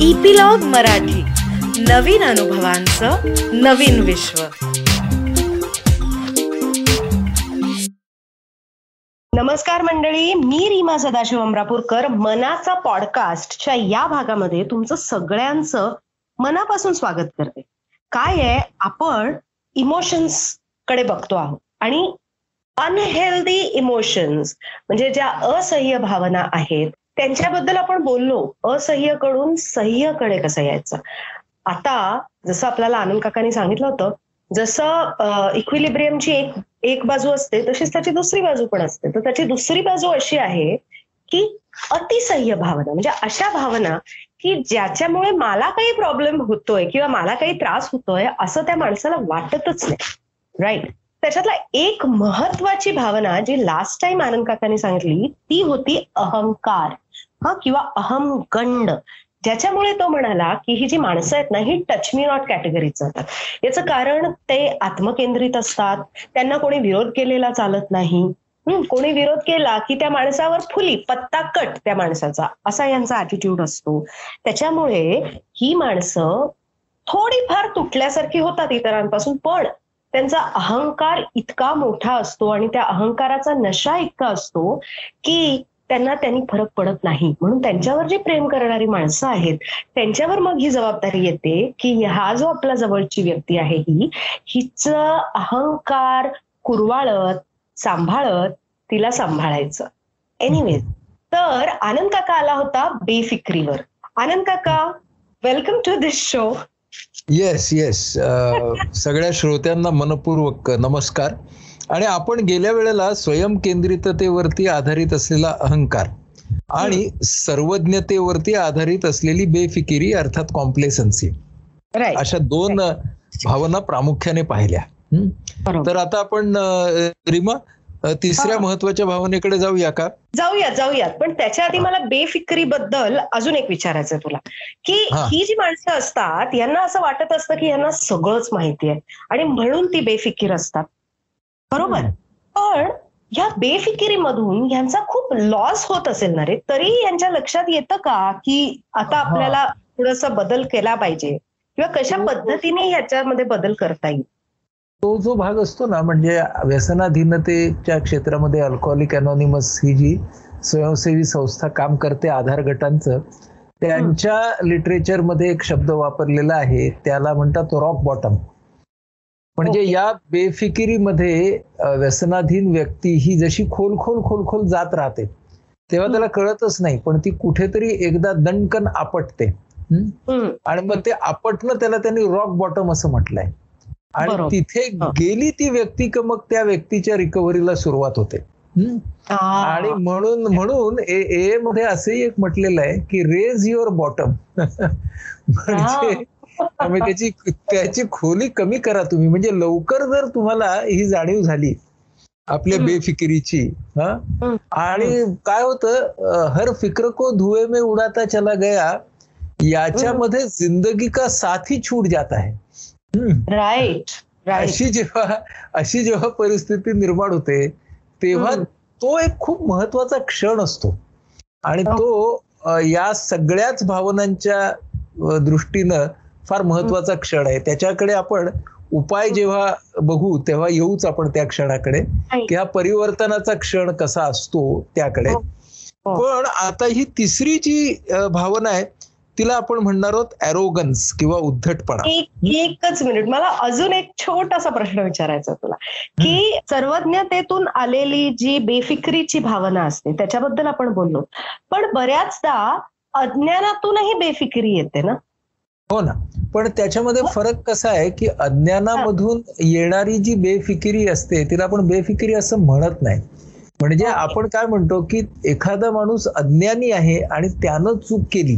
Epilogue Marathi. नवीन अनुभवांचं नवीन विश्व. नमस्कार मंडळी मी रीमा सदाशिव अमरापूरकर. मनाचा पॉडकास्टच्या या भागामध्ये तुमचं सगळ्यांचं मनापासून स्वागत करते. काय आहे? आपण इमोशन्सकडे बघतो आहोत. आणि अनहेल्दी इमोशन्स म्हणजे ज्या असह्य भावना आहेत त्यांच्याबद्दल आपण बोललो. असह्यकडून सह्यकडे कसं यायचं? आता जसं आपल्याला आनंद काकांनी सांगितलं होतं जसं इक्विलिब्रियमची एक एक बाजू असते तशीच त्याची दुसरी बाजू पण असते. तर त्याची दुसरी बाजू अशी आहे की अतिसह्य भावना. म्हणजे अशा भावना की ज्याच्यामुळे मला काही प्रॉब्लेम होतोय किंवा मला काही त्रास होतोय असं त्या माणसाला वाटतच नाही. राईट त्याच्यातला एक महत्वाची भावना जी लास्ट टाइम आनंद काकांनी सांगितली ती होती अहंकार. हा किंवा अहमगंड ज्याच्यामुळे तो म्हणाला की ही जी माणसं आहेत ना ही टच मी नॉट कॅटेगरीत जातात याचं कारण ते आत्मकेंद्रित असतात. त्यांना कोणी विरोध केलेला चालत नाही. कोणी विरोध केला की त्या माणसावर फुली पत्ता कट त्या माणसाचा. असा यांचा ऍटिट्यूड असतो. त्याच्यामुळे ही माणसं थोडीफार तुटल्यासारखी होतात इतरांपासून पण त्यांचा अहंकार इतका मोठा असतो आणि त्या अहंकाराचा नशा इतका असतो की त्यांना त्यांनी फरक पडत नाही. म्हणून त्यांच्यावर जी प्रेम करणारी माणसं आहेत त्यांच्यावर मग ही जबाबदारी येते की हा जो आपला जवळची व्यक्ती आहे ही हिच अहंकार कुरवाळत सांभाळत तिला सांभाळायचं. एनिवेज तर आनंद काका आला होता बेफिक्रीवर. आनंद काका welcome to this show yes yes सगळ्या श्रोत्यांना मनपूर्वक नमस्कार. आणि आपण गेल्या वेळेला स्वयंकेंद्रिततेवरती आधारित असलेला अहंकार आणि सर्वज्ञतेवरती आधारित असलेली बेफिकिरी अर्थात कॉम्प्लेसन्सी अशा दोन भावना प्रामुख्याने पाहिल्या. तर आता आपण रिमा तिसऱ्या महत्त्वाच्या भावनेकडे जाऊया का? जाऊयात जाऊयात. पण त्याच्या आधी मला बेफिक्री बद्दल अजून एक विचारायचं तुला. की ही जी माणसं असतात यांना असं वाटत असतं की यांना सगळंच माहिती आहे. आणि म्हणून ती बेफिकीर असतात. बरोबर. पण या बेफिकिरीमधून यांचा खूप लॉस होत असेल ना रे? तरी यांच्या लक्षात येतं का की आता आपल्याला थोडस बदल केला पाहिजे? किंवा कशा पद्धतीने ह्याच्यामध्ये बदल करता येईल? तो जो भाग असतो ना म्हणजे व्यसनाधीनतेच्या क्षेत्रामध्ये अल्कोहोलिक अनॉनिमस ही जी स्वयंसेवी संस्था काम करते आधार गटांचं त्यांच्या लिटरेचरमध्ये एक शब्द वापरलेला आहे त्याला म्हणतात रॉक बॉटम म्हणजे या बेफिकिरीमध्ये व्यसनाधीन व्यक्ती ही जशी खोल खोल खोल खोल जात राहते तेव्हा त्याला कळतच नाही पण ती कुठेतरी एकदा दणकन आपटते. आणि मग ते आपटणं त्याला त्यांनी रॉक बॉटम असं म्हटलंय. आणि तिथे गेली ती व्यक्ती का मग त्या व्यक्तीच्या रिकव्हरीला सुरुवात होते. आणि म्हणून म्हणून ए मध्ये असंही एक म्हटलेलं आहे की रेज युअर बॉटम म्हणजे त्याची त्याची खोली कमी करा तुम्ही. म्हणजे लवकर जर तुम्हाला ही जाणीव झाली आपल्या बेफिकिरीची हा? आणि काय होतं हर फिक्र को धुए में उडाता चला गया याच्यामध्ये जिंदगी का साथी छूट जात आहे. राईट अशी जेव्हा अशी जेव्हा परिस्थिती निर्माण होते तेव्हा तो एक खूप महत्त्वाचा क्षण असतो. आणि तो या सगळ्याच भावनांच्या दृष्टीनं फार महत्त्वाचा क्षण आहे. त्याच्याकडे आपण उपाय जेव्हा बघू तेव्हा येऊच आपण त्या क्षणाकडे. की हा परिवर्तनाचा क्षण कसा असतो त्याकडे. पण आता ही तिसरी जी भावना आहे तिला आपण म्हणणार आहोत अरोगन्स किंवा उद्धटपणा. एकच मिनिट. मला अजून एक छोटासा प्रश्न विचारायचा तुला. की सर्वज्ञतेतून आलेली जी बेफिक्रीची भावना असते त्याच्याबद्दल आपण बोललो. पण बऱ्याचदा अज्ञानातूनही बेफिक्री येते ना. हो ना. पण त्याच्यामध्ये फरक कसा आहे की अज्ञानामधून येणारी जी बेफिकिरी असते तिला आपण बेफिकिरी असं म्हणत नाही. म्हणजे आपण काय म्हणतो की एखादा माणूस अज्ञानी आहे आणि त्यानं चूक केली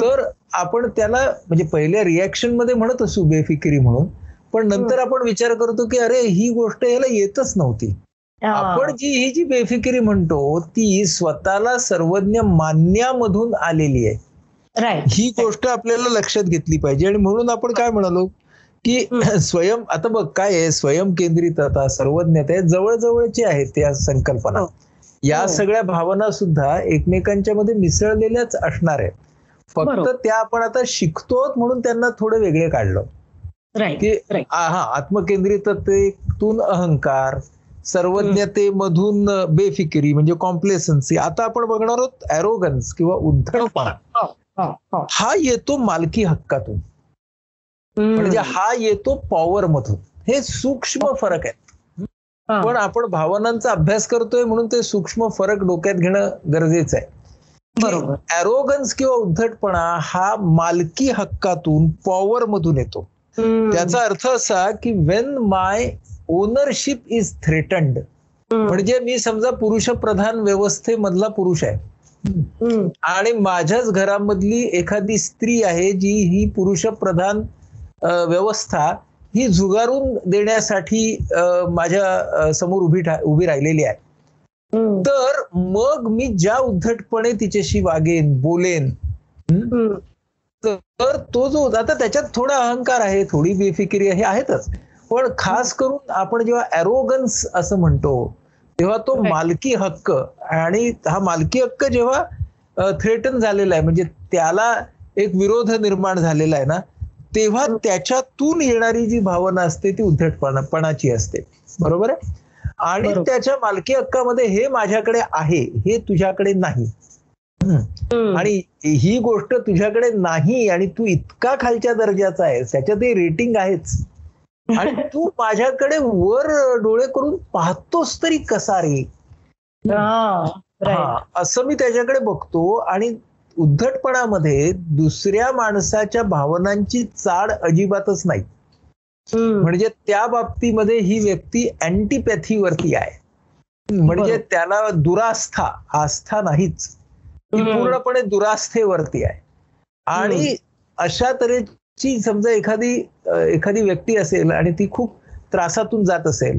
तर आपण त्याला म्हणजे पहिल्या रिॲक्शनमध्ये म्हणत असू बेफिकिरी म्हणून पण नंतर आपण विचार करतो की अरे ही गोष्ट याला येतच नव्हती. आपण जी ही जी बेफिकिरी म्हणतो ती स्वतःला सर्वज्ञ मान्यामधून आलेली आहे. ही गोष्ट आपल्याला लक्षात घेतली पाहिजे. आणि म्हणून आपण काय म्हणालो की स्वयं आता बघ काय आहे स्वयंकेंद्रितता सर्वज्ञता जवळजवळची आहे त्या संकल्पना. या सगळ्या भावना सुद्धा एकमेकांच्या मध्ये मिसळलेल्याच असणार आहेत. फक्त. त्या आपण आता शिकतो म्हणून त्यांना थोडं वेगळे काढलं. की हा आत्मकेंद्रिततेतून अहंकार सर्वज्ञतेमधून बेफिकिरी म्हणजे कॉम्प्लेसन्सी आता आपण बघणार आहोत अॅरोगन्स किंवा उद्धटपणा. हा येतो मालकी हक्कातून. म्हणजे हा येतो पॉवर मधून. हे सूक्ष्म फरक आहे. पण आपण भावनांचा अभ्यास करतोय म्हणून ते सूक्ष्म फरक डोक्यात घेणं गरजेचं आहे. बरोबर. अॅरोगन्स किंवा उद्धटपणा हा मालकी हक्कातून पॉवर मधून येतो. त्याचा अर्थ असा की when my ownership is threatened म्हणजे मी समजा पुरुषप्रधान व्यवस्थेमधला पुरुष आहे. आणि माझ्याच घरामधली एखादी स्त्री आहे जी ही पुरुषप्रधान व्यवस्था ही झुगारून देण्यासाठी माझ्यासमोर उभी उभी राहिलेली आहे. तर मग मी ज्या उद्धटपणे तिच्याशी वागेन बोलेन. तर तो जो आता त्याच्यात थोडा अहंकार आहे थोडी बेफिकिरी हे आहेतच पण खास करून आपण जेव्हा अॅरोगन्स असं म्हणतो तेव्हा तो. मालकी हक्क आणि हा मालकी हक्क जेव्हा थ्रेटन झालेला आहे म्हणजे त्याला एक विरोध निर्माण झालेला आहे ना तेव्हा त्याच्यातून येणारी जी भावना असते ती उद्धटपणापणाची असते बरोबर आहे आणि. त्याच्या मालकी हक्कामध्ये हे माझ्याकडे आहे हे तुझ्याकडे नाही. आणि ही गोष्ट तुझ्याकडे नाही आणि तू इतका खालच्या दर्जाचा आहेस त्याच्यात रेटिंग आहेच आणि तू माझ्याकडे वर डोळे करून पाहतोस तरी कसा रे? असं मी त्याच्याकडे बघतो आणि उद्धटपणामध्ये दुसऱ्या माणसाच्या भावनांची चाड अजिबातच नाही. म्हणजे त्या बाबतीमध्ये ही व्यक्ती अँटीपॅथीवरती आहे. म्हणजे. त्याला दुरास्था आस्था नाहीच. पूर्णपणे दुरास्थेवरती आहे. आणि अशा तऱ्हेची समजा एखादी एखादी व्यक्ती असेल आणि ती खूप त्रासातून जात असेल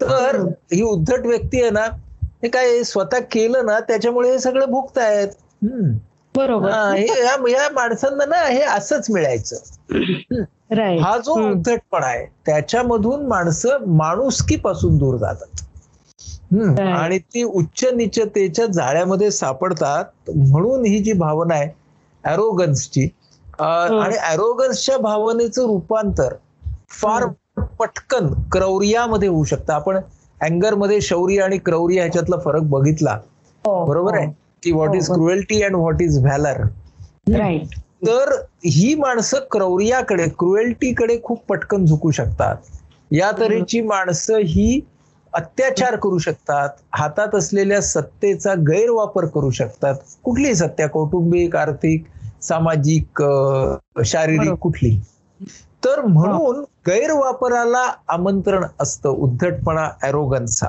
तर. ही. उद्धट व्यक्ती आहे ना हे काय स्वतः केलं ना त्याच्यामुळे हे सगळं भुगतायत हम्म. बरोबर. हा, या माणसांना ना हे असंच मिळायचं. हा जो उद्धटपणा आहे त्याच्यामधून माणसं माणुसकीपासून दूर जातात. आणि ती उच्च निचतेच्या जाळ्यामध्ये सापडतात म्हणून ही जी भावना आहे अॅरोगन्सची आणि अॅरोगन्सच्या भावनेचं रूपांतर फार पटकन क्रौर्यामध्ये होऊ शकतं. आपण अँगरमध्ये शौर्य आणि क्रौर्य ह्याच्यातला फरक बघितला. बरोबर आहे? की व्हॉट इज हो. Cruelty and what is valour तर ही माणसं क्रौर्याकडे क्रुएल्टीकडे खूप पटकन झुकू शकतात. या तऱ्हेची माणसं ही अत्याचार करू शकतात. हातात असलेल्या सत्तेचा गैरवापर करू शकतात. कुठलीही सत्या कौटुंबिक आर्थिक सामाजिक शारीरिक. कुठली. तर म्हणून गैरवापराला आमंत्रण असतं उद्धटपणा अॅरोगन्सचा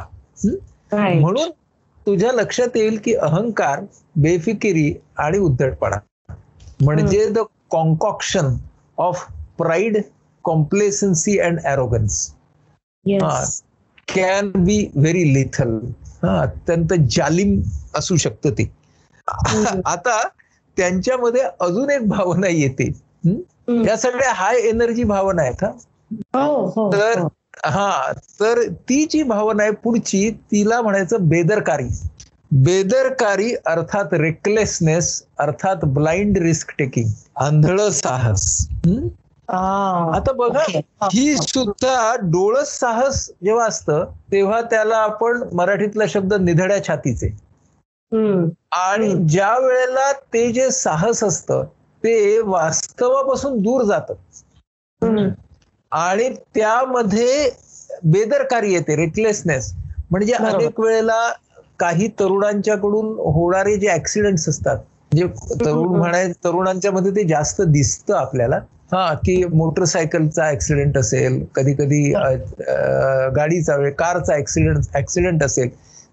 राईट म्हणून तुझ्या लक्षात येईल की अहंकार बेफिकिरी आणि उद्धटपणा. म्हणजे the concoction of pride complacency and arrogance yes can be very lethal अत्यंत जालिम असू शकतं ते. आता त्यांच्यामध्ये अजून एक भावना येते हं? या सगळ्या हाय एनर्जी भावना आहेत हा हो हो तर हो. हा तर ती जी भावना आहे पुढची तिला म्हणायचं बेदरकारी बेदरकारी अर्थात रेकलेसनेस अर्थात ब्लाइंड रिस्क टेकिंग आंधळ साहस हं? आता बघा. हा, ही हा. सुद्धा डोळस साहस जेव्हा असतं तेव्हा त्याला आपण मराठीतला शब्द निधड्या छातीचे. आणि ज्या वेळेला ते जे साहस असतं ते वास्तवापासून दूर जातं. आणि त्यामध्ये बेदरकारी येते रेकलेसनेस म्हणजे. अनेक वेळेला काही तरुणांच्याकडून होणारे जे ऍक्सिडेंट्स असतात म्हणजे तरुण. म्हणाय तरुणांच्या मध्ये ते जास्त दिसतं आपल्याला. हा. की मोटरसायकलचा ऍक्सिडेंट असेल कधी कधी गाडीचा वेळ कारचा ऍक्सिडेंट ऍक्सिडेंट असेल.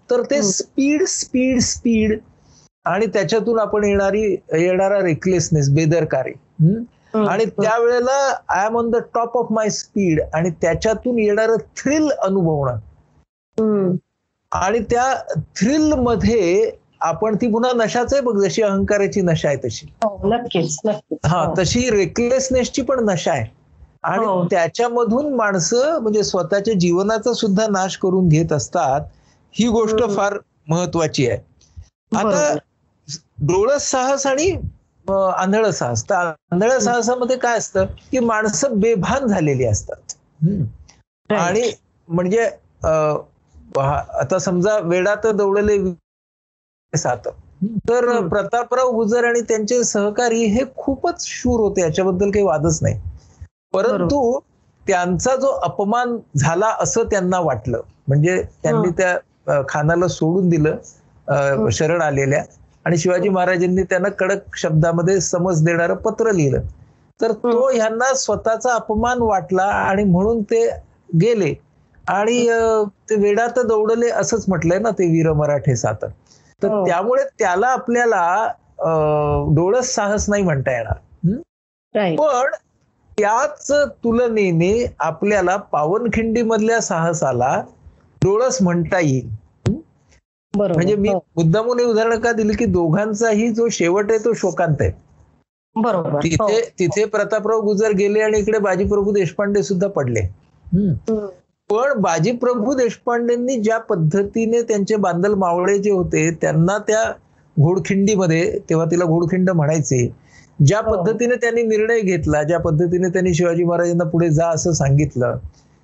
तर ते. स्पीड स्पीड स्पीड आणि त्याच्यातून आपण येणारी येणारा रेकलेसनेस बेदरकारी. आणि त्यावेळेला I am on the top of my speed आणि त्याच्यातून येणारं थ्रिल अनुभवणं. आणि त्या थ्रिलमध्ये आपण ती पुन्हा नशाच आहे बघ जशी अहंकाराची नशा आहे तशी हो नक्कीच नक्कीच हा हो. तशी रेकलेसनेसची पण नशा आहे आणि हो. त्याच्यामधून माणसं म्हणजे स्वतःच्या जीवनाचा सुद्धा नाश करून घेत असतात ही गोष्ट. फार महत्वाची आहे आता. डोळस साहस आणि आंधळ साहस तर आंधळ साहसामध्ये काय असतं की माणसं बेभान झालेली असतात. आणि म्हणजे आता समजा वेडात दौडले सात तर. प्रतापराव गुजर आणि त्यांचे सहकारी हे खूपच शूर होते याच्याबद्दल काही वादच नाही परंतु त्यांचा जो अपमान झाला असं त्यांना वाटलं म्हणजे त्यांनी. त्या खानाला सोडून दिलं. हं. शरण आलेल्या. आणि शिवाजी महाराजांनी त्यांना कडक शब्दामध्ये समज देणारं पत्र लिहिलं. तर तो ह्यांना स्वतःचा अपमान वाटला आणि म्हणून ते गेले. आणि ते वेडात दौडले असंच म्हटलंय ना ते वीर मराठे सात. तर हो. त्यामुळे त्याला आपल्याला डोळस साहस नाही म्हणता येणार. हं? पण त्याच तुलनेने आपल्याला पावनखिंडी मधल्या साहसाला डोळस म्हणता येईल म्हणजे मी हो. मुद्दामून उदाहरण का दिलं की दोघांचाही जो शेवट आहे तो शोकांत आहे बरोबर हो. तिथे तिथे प्रतापराव गुजर गेले आणि इकडे बाजीप्रभू देशपांडे सुद्धा पडले. पण बाजीप्रभू देशपांडेंनी ज्या पद्धतीने त्यांचे बांदल मावळे जे होते त्यांना त्या घोडखिंडीमध्ये तेव्हा तिला घोडखिंड म्हणायचे ज्या हो. पद्धतीने त्यांनी निर्णय घेतला ज्या पद्धतीने त्यांनी शिवाजी महाराजांना पुढे जा असं सांगितलं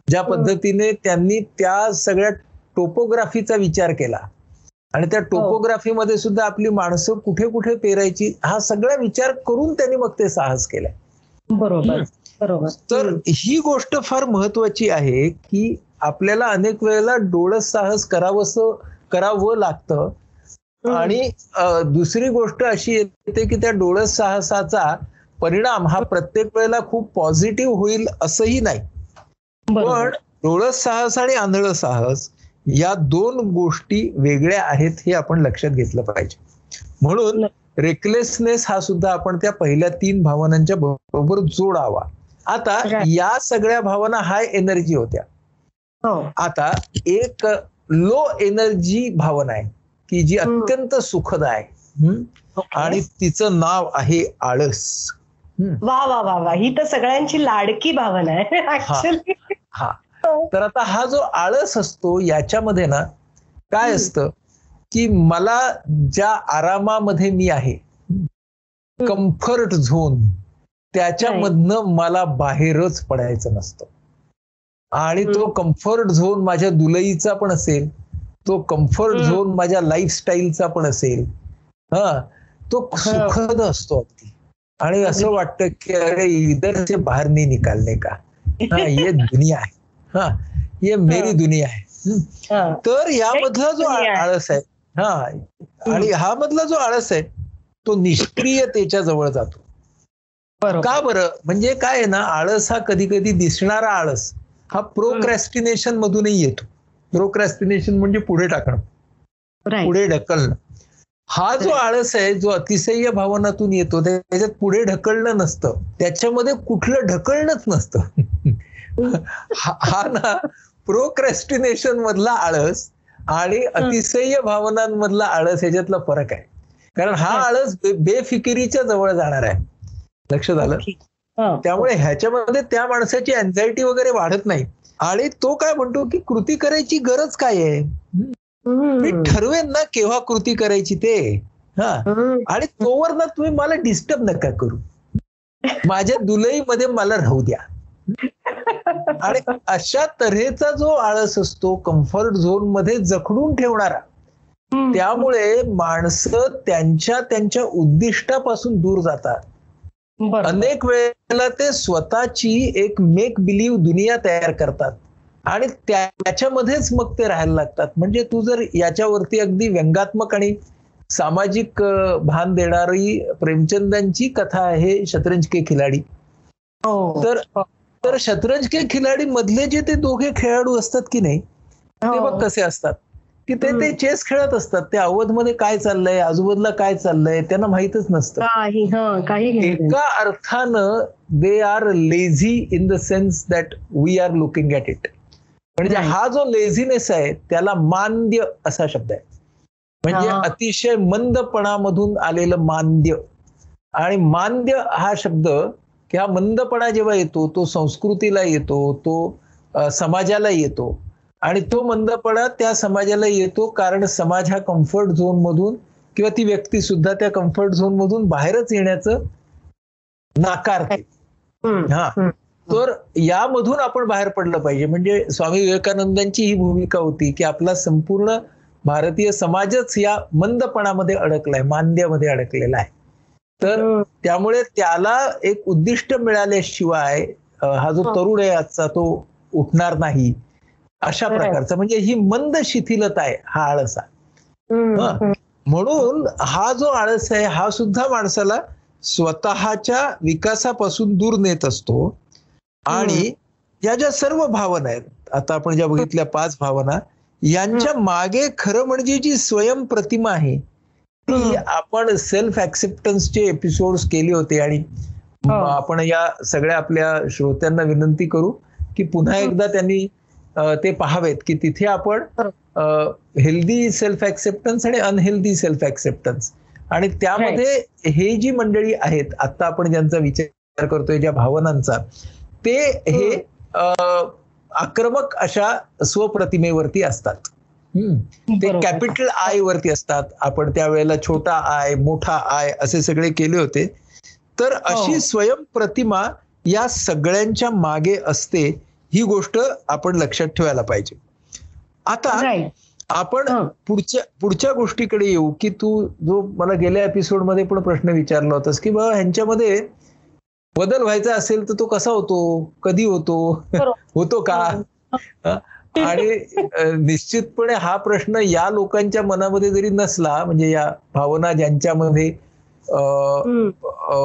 ज्या हम्म. पद्धतीने त्यांनी त्या सगळ्या टोपोग्राफीचा विचार केला आणि हो. त्या टोपोग्राफीमध्ये सुद्धा आपली माणसं कुठे कुठे पेरायची हा सगळा विचार करून त्यांनी मग ते साहस केलंय बरोबर बरोबर तर. ही गोष्ट फार महत्वाची आहे की आपल्याला अनेक वेळेला डोळस साहस करावंसं करावं लागतं. आणि दुसरी गोष्ट अशी येते की त्या डोळस साहसाचा परिणाम हा प्रत्येक वेळेला खूप पॉझिटिव्ह होईल असंही नाही पण डोळस साहस आणि आंधळ साहस या दोन गोष्टी वेगळ्या आहेत हे आपण लक्षात घेतलं पाहिजे. म्हणून रेकलेसनेस हा सुद्धा आपण त्या पहिल्या तीन भावनांच्या बरोबर जोडावा. आता. या सगळ्या भावना हाय एनर्जी होत्या. हो. आता एक लो एनर्जी भावना आहे की जी. अत्यंत सुखद आहे. आणि तिचं नाव आहे आळस. वा वा वा वा. ही तर सगळ्यांची लाडकी भावना आहे हा. तर आता हा जो आळस असतो याच्यामध्ये ना काय. असतं की मला ज्या आरामामध्ये मी आहे कम्फर्ट झोन त्याच्यामधनं मला बाहेरच पडायचं नसतं. आणि तो. कम्फर्ट झोन माझ्या दुलईचा पण असेल तो कम्फर्ट. झोन माझ्या लाईफस्टाईलचा पण असेल हा तो सुखद असतो अगदी. आणि असं वाटतं की अरे इधर से बाहेर नाही निकालने का? हा ये दुनिया आहे. हा ये मेरी दुनिया आहे. हा. तर यामधला जो. आळस आहे हा आणि हा मधला जो आळस आहे तो निष्क्रियतेच्या जवळ जातो. का बरं? म्हणजे काय आहे ना आळस हा कधी कधी दिसणारा आळस हा प्रोक्रॅस्टिनेशन मधूनही येतो. प्रोक्रॅस्टिनेशन म्हणजे पुढे टाकणं. पुढे ढकलणं. हा जो आळस आहे जो अतिशय भावनातून येतो त्याच्यात पुढे ढकलणं नसतं. त्याच्यामध्ये कुठलं ढकलणंच नसतं. हा ना प्रोक्रॅस्टिनेशन मधला आळस आणि अतिशय भावनांमधला आळस ह्याच्यातला फरक आहे. कारण हा आळस बेफिकिरीच्या जवळ जाणार आहे. लक्ष झालं. त्यामुळे ह्याच्यामध्ये त्या माणसाची अँझायटी वगैरे वाढत नाही. आणि तो काय म्हणतो की कृती करायची गरज काय आहे? मी. ठरवेन ना केव्हा कृती करायची ते हा. आणि तोवर ना तुम्ही मला डिस्टर्ब नका करू माझ्या दुलईमध्ये मला राहू द्या आणि अशा तऱ्हेचा जो आळस असतो कम्फर्ट झोनमध्ये जखडून ठेवणारा. त्यामुळे माणसं त्यांच्या त्यांच्या उद्दिष्टापासून दूर जातात. अनेक वेळेला ते स्वतःची एक मेक बिलीव्ह दुनिया तयार करतात आणि त्या- त्याच्यामध्येच मग ते राहायला लागतात म्हणजे तू जर याच्यावरती अगदी व्यंगात्मक आणि सामाजिक भान देणारी प्रेमचंदांची कथा आहे शतरंज के खिलाडी हो. तर तर शतरंज के खिलाडी मधले जे ते दोघे खेळाडू असतात की नाही ते हो. बघ कसे असतात की ते ते. चेस खेळत असतात ते अवधमध्ये काय चाललंय आजूबाजूला काय चाललंय त्यांना माहितच नसतं हा. एका अर्थानं they are lazy in the sense that we are looking at it म्हणजे. हा जो लेझीनेस आहे त्याला मांद्य असा शब्द आहे म्हणजे. अतिशय मंदपणामधून आलेलं मांद्य आणि मांद्य हा शब्द की हा मंदपणा जेव्हा येतो तो संस्कृतीला येतो तो समाजाला येतो आणि तो मंदपणा त्या समाजाला येतो कारण समाज हा कम्फर्ट झोन मधून किंवा ती व्यक्ती सुद्धा त्या कम्फर्ट झोन मधून बाहेरच येण्याचं नाकारते हा. तर यामधून आपण बाहेर पडलं पाहिजे म्हणजे स्वामी विवेकानंदांची ही भूमिका होती की आपला संपूर्ण भारतीय समाजच या मंदपणामध्ये अडकलाय मांद्यामध्ये अडकलेला आहे तर हम्म. त्यामुळे त्याला एक उद्दिष्ट मिळाल्याशिवाय हा जो हो. तरुण आहे आजचा तो उठणार नाही अशा. प्रकारचा म्हणजे ही मंद शिथिलता आहे हा आळसा हा. हम्म. म्हणून हा जो आळस आहे हा सुद्धा माणसाला स्वतःच्या विकासापासून दूर नेत असतो आणि या ज्या सर्व भावना आहेत आता आपण ज्या बघितल्या पाच भावना यांच्या मागे खरं म्हणजे जी स्वयं प्रतिमा आहे ती. आपण सेल्फ ऍक्सेप्टन्सचे एपिसोड केले होते आणि हो. आपण या सगळ्या आपल्या श्रोत्यांना विनंती करू की पुन्हा एकदा त्यांनी ते पाहावेत की तिथे आपण हेल्दी सेल्फ ऍक्सेप्टन्स आणि अनहेल्दी सेल्फ ऍक्सेप्टन्स आणि त्यामध्ये हे जी मंडळी आहेत आता आपण ज्यांचा विचार करतोय ज्या भावनांचा ते हे आक्रमक अशा स्वप्रतिमेवरती असतात. ते. कॅपिटल आय वरती असतात आपण त्यावेळेला छोटा आय मोठा आय असे सगळे केले होते तर अशी हो. स्वयं प्रतिमा या सगळ्यांच्या मागे असते ही गोष्ट आपण लक्षात ठेवायला पाहिजे आता. आपण. पुढच्या पुढच्या गोष्टीकडे येऊ की तू जो मला गेल्या एपिसोडमध्ये पण प्रश्न विचारला होतास की बाबा ह्यांच्यामध्ये बदल व्हायचा असेल तर तो कसा होतो? कधी होतो. होतो का? हं? आणि निश्चितपणे हा प्रश्न या लोकांच्या मनामध्ये जरी नसला म्हणजे या भावना ज्यांच्यामध्ये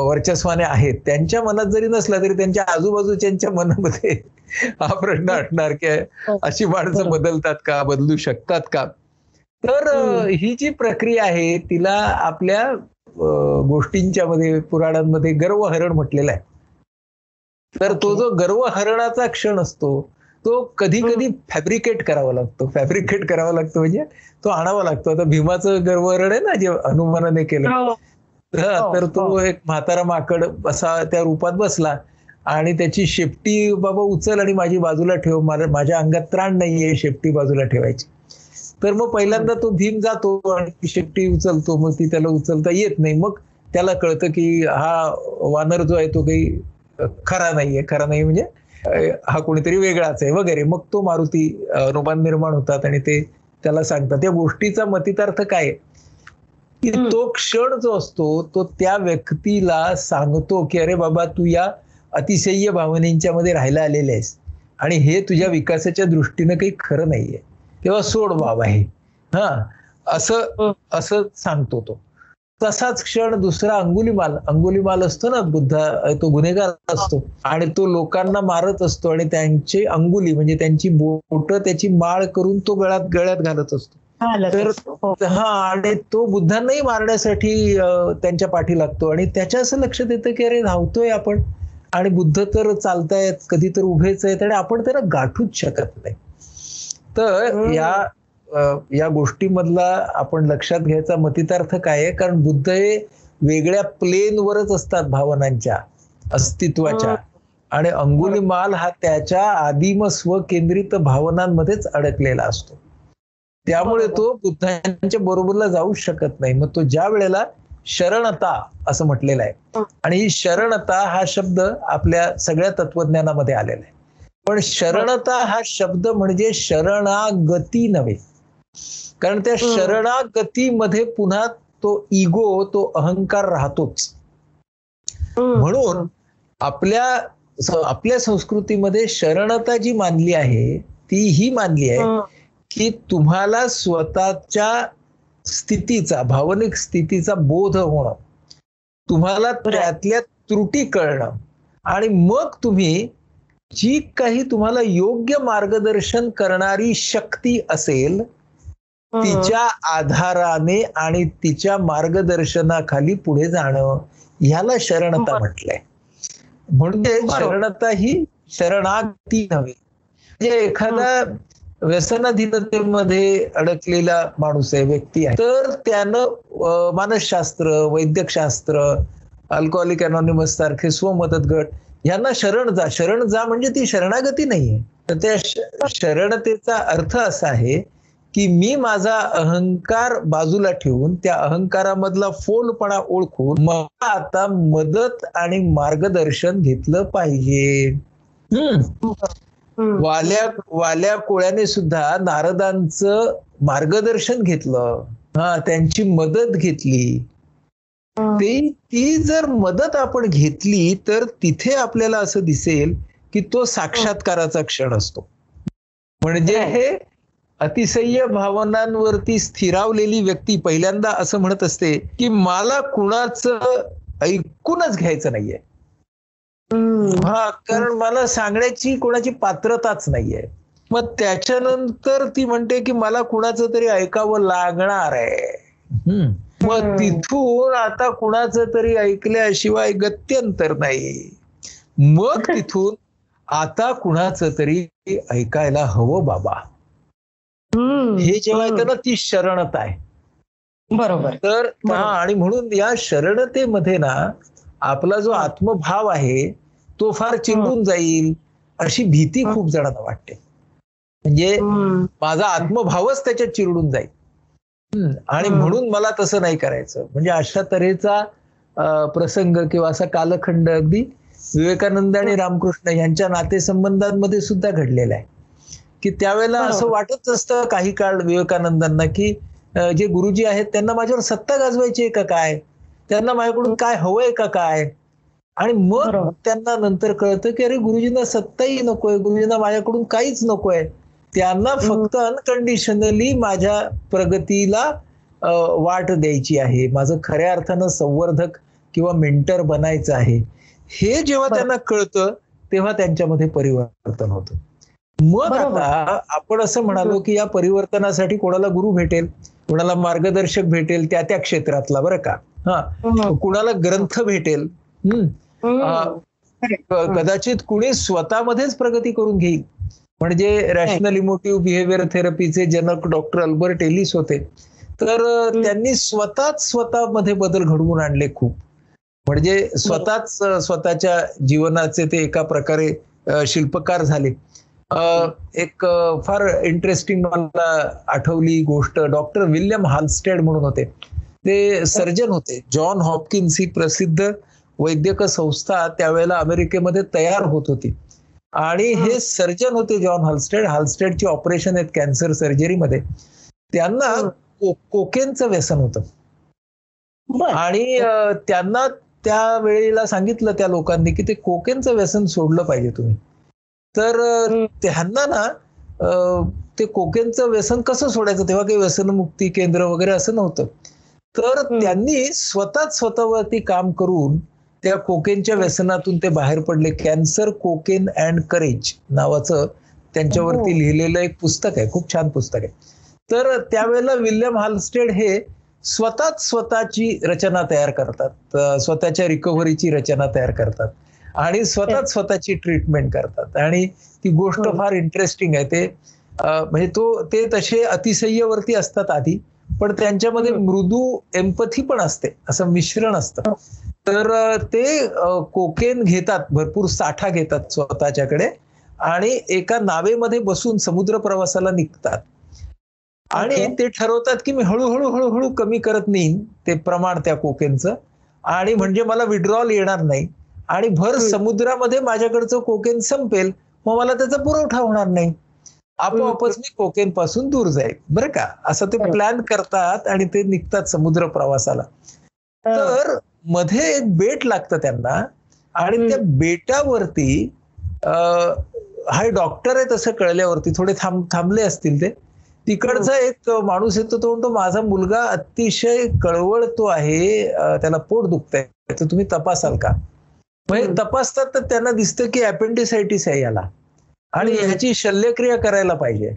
वर्चस्वाने आहेत त्यांच्या मनात जरी नसला तरी त्यांच्या आजूबाजूच्या मनामध्ये हा प्रश्न असणार की अशी माणसं. बदलतात का? बदलू शकतात का? तर. ही जी प्रक्रिया आहे तिला आपल्या गोष्टींच्या मध्ये पुराणांमध्ये गर्वहरण म्हटलेलं आहे तर तो. जो गर्वहरणाचा क्षण असतो तो कधी कधी फॅब्रिकेट करावा लागतो फॅब्रिकेट करावा लागतो म्हणजे तो आणावा लागतो आता भीमाचं गर्वहरण आहे ना जे हनुमानाने केलं हो. हा, तर तो हो. एक म्हातारा माकड असा त्या रूपात बसला आणि त्याची शेपटी बाबा उचल आणि माझी बाजूला ठेव मला माझ्या अंगात त्राण नाहीये शेपटी बाजूला ठेवायची तर मग पहिल्यांदा तो भीम जातो आणि शेपटी उचलतो मग ती त्याला उचलता येत नाही. मग त्याला कळतं की हा वानर जो आहे तो काही खरा नाहीये. खरा नाही म्हणजे हा कोणीतरी वेगळाच आहे वगैरे. मग तो मारुती अनुमान निर्माण होतात आणि ते त्याला सांगतात. या गोष्टीचा मतितार्थ काय? की. तो क्षण जो असतो तो त्या व्यक्तीला सांगतो की अरे बाबा तू या अतिशय्य भावनेच्या मध्ये राहायला आलेले आहेस आणि हे तुझ्या विकासाच्या दृष्टीनं काही खरं नाहीये. तेव्हा सोड बाबा हे. हा असं हम्म. असं सांगतो तो. तसाच क्षण दुसरा अंगुलीमाल अंगुलीमाल असतो ना बुद्धा तो गुन्हेगार असतो. आणि तो लोकांना मारत असतो आणि त्यांची अंगुली म्हणजे त्यांची बोट त्याची माळ करून तो गळ्यात गळ्यात घालत असतो. तर-. हो. हा आणि तो बुद्धांनाही मारण्यासाठी त्यांच्या पाठी लागतो. आणि त्याच्या असं लक्षात येतं की अरे धावतोय आपण. आणि बुद्ध तर चालतायत कधी तर उभेच आहेत आणि आपण त्याला गाठूच शकत नाही. तर. या या गोष्टीमधला आपण लक्षात घ्यायचा मतितार्थ काय आहे? कारण बुद्ध हे वेगळ्या प्लेनवरच असतात भावनांच्या अस्तित्वाच्या. आणि अंगुलीमाल हा त्याच्या आदिम स्वकेंद्रित भावनांमध्येच अडकलेला असतो. त्यामुळे तो बुद्धांच्या बरोबरला जाऊ शकत नाही. मग तो ज्या वेळेला शरणता असं म्हटलेलं आहे. आणि ही शरणता हा शब्द आपल्या सगळ्या तत्वज्ञानामध्ये आलेला आहे. पण शरणता हा शब्द म्हणजे शरणागती नव्हे कारण त्या. शरणागतीमध्ये पुन्हा तो इगो तो अहंकार राहतोच. म्हणून आपल्या आपल्या संस्कृतीमध्ये शरणता जी मानली आहे ती ही मानली आहे. की तुम्हाला स्वतःच्या स्थितीचा भावनिक स्थितीचा बोध होणं तुम्हाला त्यातल्या त्रुटी कळणं आणि मग तुम्ही जी काही तुम्हाला योग्य मार्गदर्शन करणारी शक्ती असेल. तिच्या आधाराने आणि तिच्या मार्गदर्शनाखाली पुढे जाणं ह्याला शरणता. म्हटलंय म्हणजे. शरणता ही शरणागती नव्हे म्हणजे एखादा व्यसनाधीनतेमध्ये अडकलेला माणूस आहे व्यक्ती आहे तर त्यानं मानसशास्त्र वैद्यकशास्त्र अल्कोहोलिक अनॉनिमस सारखे स्वमदत गट यांना शरण जा. शरण जा म्हणजे ती शरणागती नाहीये. तर त्या शरणतेचा अर्थ असा आहे की मी माझा अहंकार बाजूला ठेवून त्या अहंकारामधला फोलपणा ओळखून मला आता मदत आणि मार्गदर्शन घेतलं पाहिजे. वाल्या वाल्या कोळ्याने सुद्धा नारदांचं मार्गदर्शन घेतलं. हा त्यांची मदत घेतली. ते ती जर मदत आपण घेतली तर तिथे आपल्याला असं दिसेल की तो साक्षात्काराचा क्षण असतो. म्हणजे हे अतिशय भावनांवरती स्थिरावलेली व्यक्ती पहिल्यांदा असं म्हणत असते की मला कुणाचं ऐकूनच घ्यायचं नाहीये. हम्म. हा कारण मला सांगण्याची कोणाची पात्रताच नाहीये. मग त्याच्यानंतर ती म्हणते की मला कुणाचं तरी ऐकावं लागणार आहे. हम्म. मग. तिथून आता कुणाचं तरी ऐकल्याशिवाय गत्यंतर नाही मग तिथून आता कुणाचं तरी ऐकायला हवं बाबा. हे जेव्हा येतं ना ती शरणत आहे बरोबर तर. हा आणि म्हणून या शरणतेमध्ये ना आपला जो आत्मभाव आहे तो फार चिरडून जाईल अशी भीती खूप जणांना वाटते म्हणजे. माझा आत्मभावच त्याच्यात चिरडून जाईल. आणि. म्हणून मला तसं नाही करायचं. म्हणजे अशा तऱ्हेचा प्रसंग किंवा असा कालखंड अगदी विवेकानंद आणि रामकृष्ण यांच्या नातेसंबंधांमध्ये सुद्धा घडलेला आहे. की त्यावेळेला असं. वाटत असतं काही काळ विवेकानंदांना की जे गुरुजी आहेत त्यांना माझ्यावर सत्ता गाजवायची आहे का काय? त्यांना माझ्याकडून काय हवंय का काय? आणि मग. त्यांना नंतर कळतं की अरे गुरुजींना सत्ताही नकोय गुरुजींना माझ्याकडून काहीच नकोय. त्यांना फक्त अनकंडिशनली माझ्या प्रगतीला वाट द्यायची आहे. माझं खऱ्या अर्थानं संवर्धक किंवा मेंटर बनायचं आहे. हे जेव्हा. त्यांना कळतं तेव्हा त्यांच्यामध्ये परिवर्तन होतं. मग. आता आपण असं म्हणालो की या परिवर्तनासाठी कोणाला गुरु भेटेल? कोणाला मार्गदर्शक भेटेल? त्या त्या क्षेत्रातला बरं का? हा. हम्म. कुणाला ग्रंथ भेटेल? हम्म. क- कदाचित कुणी स्वतःमध्येच प्रगती करून घेईल. म्हणजे रॅशनल इमोटिव्ह बिहेवियर थेरपीचे जनक डॉक्टर अल्बर्ट एलिस होते. तर त्यांनी स्वतःच स्वतःमध्ये बदल घडवून आणले खूप. म्हणजे स्वतःच स्वतःच्या जीवनाचे ते एका प्रकारे शिल्पकार झाले. एक फार इंटरेस्टिंग मला आठवली गोष्ट. डॉक्टर विल्यम हालस्टेड म्हणून होते. ते सर्जन होते. जॉन हॉपकिन्स ही प्रसिद्ध वैद्यक संस्था त्यावेळेला अमेरिकेमध्ये तयार होत होती. आणि हे. सर्जन होते जॉन हालस्टेड हालस्टेडची ऑपरेशन आहेत कॅन्सर सर्जरीमध्ये त्यांना कोकेनचं व्यसन होतं. आणि त्यांना त्या वेळेला सांगितलं त्या लोकांनी की ते कोकेनचं व्यसन सोडलं पाहिजे तुम्ही. तर. त्यांना ना ते कोकेनचं व्यसन कसं सोडायचं? तेव्हा काही व्यसनमुक्ती केंद्र वगैरे असं नव्हतं. तर. त्यांनी स्वतःच स्वतःवरती काम करून त्या कोकेनच्या व्यसनातून ते बाहेर पडले. कॅन्सर कोकेन अँड करेज नावाचं त्यांच्यावरती हो. लिहिलेलं एक पुस्तक आहे. खूप छान पुस्तक आहे. तर त्यावेळेला विल्यम हालस्टेड हे स्वतःच स्वतःची रचना तयार करतात. स्वतःच्या रिकव्हरीची रचना तयार करतात. आणि स्वतःच स्वतःची ट्रीटमेंट करतात. आणि ती गोष्ट हो. फार इंटरेस्टिंग आहे. ते म्हणजे तो ते तसे अतिशय्यवरती असतात आधी. पण त्यांच्यामध्ये. मृदू एम्पथी पण असते असं मिश्रण असतं तर अं, ते कोकेन घेतात भरपूर साठा घेतात स्वतःच्याकडे आणि एका नावेमध्ये बसून समुद्र प्रवासाला निघतात आणि Okay. ते ठरवतात की मी हळूहळू हळूहळू कमी करत नेईन ते प्रमाण त्या कोकेनचं आणि म्हणजे मला विड्रॉल येणार नाही आणि भर. समुद्रामध्ये माझ्याकडचं कोकेन संपेल मग मला त्याचा पुरवठा होणार नाही आपोआपच मी कोकेन पासून दूर जाईल. बरं का? असं ते. प्लॅन करतात आणि ते निघतात समुद्र प्रवासाला. तर मध्ये एक बेट लागतं त्यांना आणि. त्या बेटावरती हा डॉक्टर आहे तसं कळल्यावरती थोडे थांब थांबले असतील ते. तिकडचा एक माणूस येतो तो म्हणतो माझा मुलगा अतिशय कळवळतो आहे त्याला पोट दुखतंय तर तुम्ही तपासाल का? म्हणजे. तपासतात तर त्यांना दिसतं की अपेंडिसायटिस आहे याला. आणि. ह्याची शल्यक्रिया करायला पाहिजे.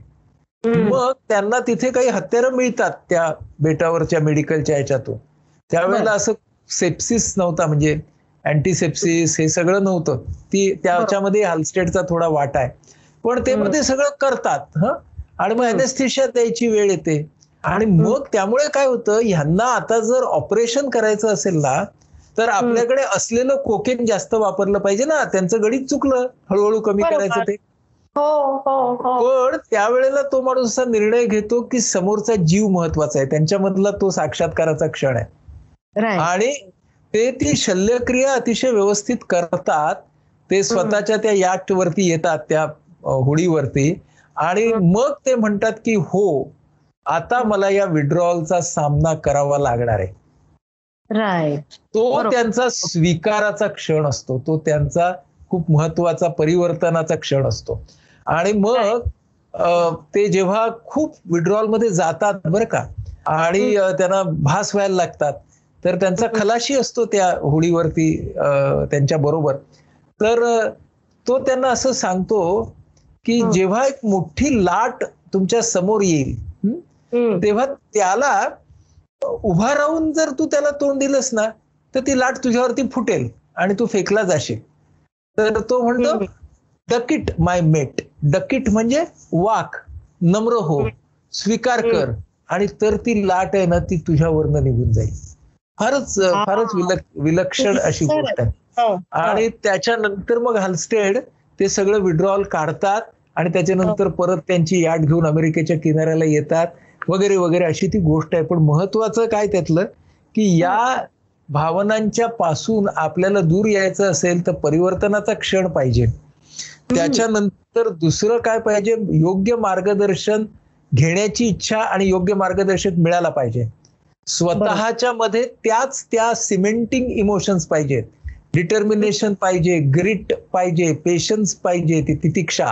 मग त्यांना तिथे काही हत्यारं मिळतात त्या बेटावरच्या मेडिकलच्या ह्याच्यातून त्यावेळेला. असं सेप्सिस नव्हता म्हणजे अँटीसेप्सिस हे सगळं नव्हतं ती त्याच्यामध्ये हालस्टेडचा थोडा वाटा आहे पण ते. मध्ये सगळं करतात हं आणि मग हम्म. अनेस्थेशिया द्यायची वेळ येते आणि मग त्यामुळे काय होतं ह्यांना आता जर ऑपरेशन करायचं असेल ना तर आपल्याकडे असलेलं कोकेन जास्त वापरलं पाहिजे ना त्यांचं गणित चुकलं हळूहळू कमी. करायचं ते पण त्यावेळेला तो माणूस असा निर्णय घेतो की समोरचा जीव महत्त्वाचा आहे. त्यांच्यामधला तो साक्षात्काराचा क्षण आहे. आणि ते ती शल्यक्रिया अतिशय व्यवस्थित करतात. ते स्वतःच्या त्या याट वरती येतात त्या होडीवरती. आणि मग ते म्हणतात की हो आता मला या विड्रॉलचा सामना करावा लागणार आहे. राईट तो. त्यांचा स्वीकाराचा क्षण असतो. तो त्यांचा खूप महत्त्वाचा परिवर्तनाचा क्षण असतो. आणि मग ते जेव्हा खूप विड्रॉलमध्ये जातात बरं का आणि त्यांना भास व्हायला लागतात तर त्यांचा खलाशी असतो त्या होडीवरती त्यांच्या बरोबर तर तो त्यांना असं सांगतो की. जेव्हा एक मोठी लाट तुमच्यासमोर येईल. तेव्हा त्याला उभा राहून जर तू त्याला तोंड दिलंस ना तर ती लाट तुझ्यावरती फुटेल आणि तू फेकला जाशील तर तो म्हणतो. डकिट माय मेट. डकिट म्हणजे वाक नम्र हो स्वीकार कर. आणि तर ती लाट आहे ना ती तुझ्यावरनं निघून जाईल. फारच हा. फारच विलक विलक्षण अशी. गोष्ट आहे. हो, आणि त्याच्यानंतर मग हलस्टेड ते सगळं विड्रॉल काढतात आणि त्याच्यानंतर परत त्यांची याट घेऊन अमेरिकेच्या किनाऱ्याला येतात. वगैरे वगैरे अशी ती गोष्ट आहे. पण महत्वाचं काय त्यातलं? की या भावनांच्या पासून आपल्याला दूर यायचं असेल तर परिवर्तनाचा क्षण पाहिजे. त्याच्यानंतर दुसरं काय पाहिजे? योग्य मार्गदर्शन घेण्याची इच्छा आणि योग्य मार्गदर्शक मिळायला पाहिजे. स्वतःच्या मध्ये त्याच त्या सिमेंटिंग इमोशन्स पाहिजेत. डिटर्मिनेशन पाहिजे ग्रिट पाहिजे पेशन्स पाहिजे ती तितिक्षा.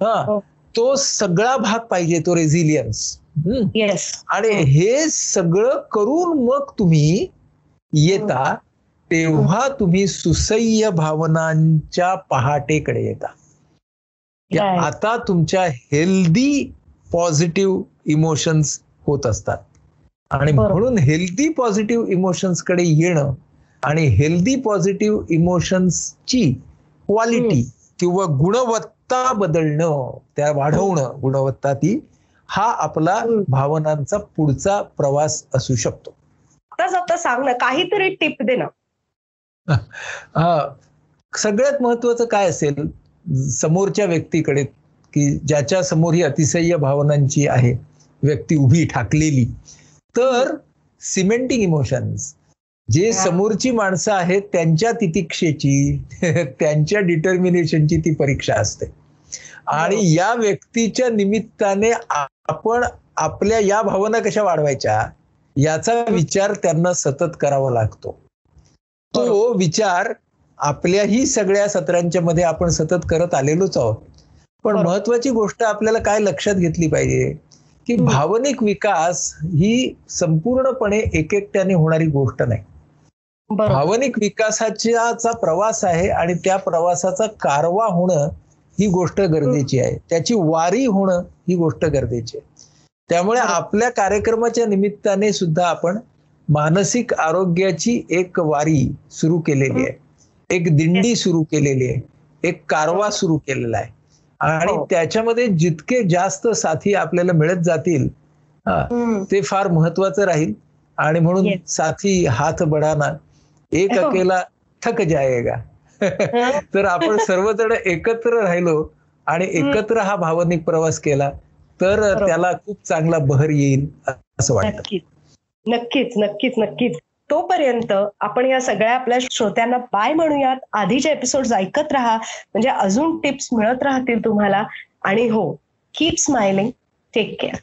हा. हो. तो सगळा भाग पाहिजे तो रेझिलियन्स. आणि हे सगळं करून मग तुम्ही येता तेव्हा तुम्ही सुसह्य भावनांच्या पहाटेकडे येता. की. आता तुमच्या हेल्दी पॉझिटिव्ह इमोशन्स होत असतात. आणि. म्हणून हेल्दी पॉझिटिव्ह इमोशन्सकडे येणं आणि हेल्दी पॉझिटिव्ह इमोशन्सची क्वालिटी किंवा गुणवत्ता बदलणं त्या वाढवणं गुणवत्ता ती हा आपला हम्म. भावनांचा पुढचा प्रवास असू शकतो. आता सांग ना काहीतरी टिप दे ना हा. सगळ्यात महत्वाचं काय असेल? समोरच्या व्यक्तीकडे की ज्याच्या समोर ही अतिशय भावनांची आहे व्यक्ती उभी ठाकलेली. तर सिमेंटिंग इमोशन्स जे हा. समोरची माणसं आहेत त्यांच्या तितिक्षेची त्यांच्या डिटर्मिनेशनची ती परीक्षा असते. आणि या व्यक्तीच्या निमित्ताने आपण आपल्या या भावना कशा वाढवायच्या याचा विचार त्यांना सतत करावा लागतो. तो विचार आपल्याही सगळ्या सत्रांच्या मध्ये आपण सतत करत आलेलोच आहोत. पण. महत्वाची गोष्ट आपल्याला काय लक्षात घेतली पाहिजे? की. भावनिक विकास ही संपूर्णपणे एकेकट्याने होणारी गोष्ट नाही. भावनिक विकासाचा प्रवास आहे आणि त्या प्रवासाचा कारवा होणं ही गोष्ट गरजेची आहे. त्याची वारी होणं ही गोष्ट गरजेची आहे. त्यामुळे. आपल्या कार्यक्रमाच्या निमित्ताने सुद्धा आपण मानसिक आरोग्याची एक वारी सुरू केलेली आहे. एक दिंडी सुरू केलेली आहे एक कारवा सुरू केलेला आहे आणि हो. त्याच्यामध्ये जितके जास्त साथी आपल्याला मिळत जातील. ते फार महत्वाचं राहील आणि म्हणून. साथी हात बढाना एक हो. अकेला थक जाएगा हं. तर आपण सर्वजण एकत्र राहिलो आणि एकत्र हा भावनिक प्रवास केला तर. त्याला खूप चांगला बहर येईल असं वाटतं नक्कीच नक्कीच नक्कीच तोपर्यंत आपण या सगळ्या आपल्या श्रोत्यांना बाय म्हणूयात. आधीचे एपिसोड ऐकत राहा. म्हणजे अजून टिप्स मिळत राहतील तुम्हाला. आणि हो कीप स्माइलिंग टेक केअर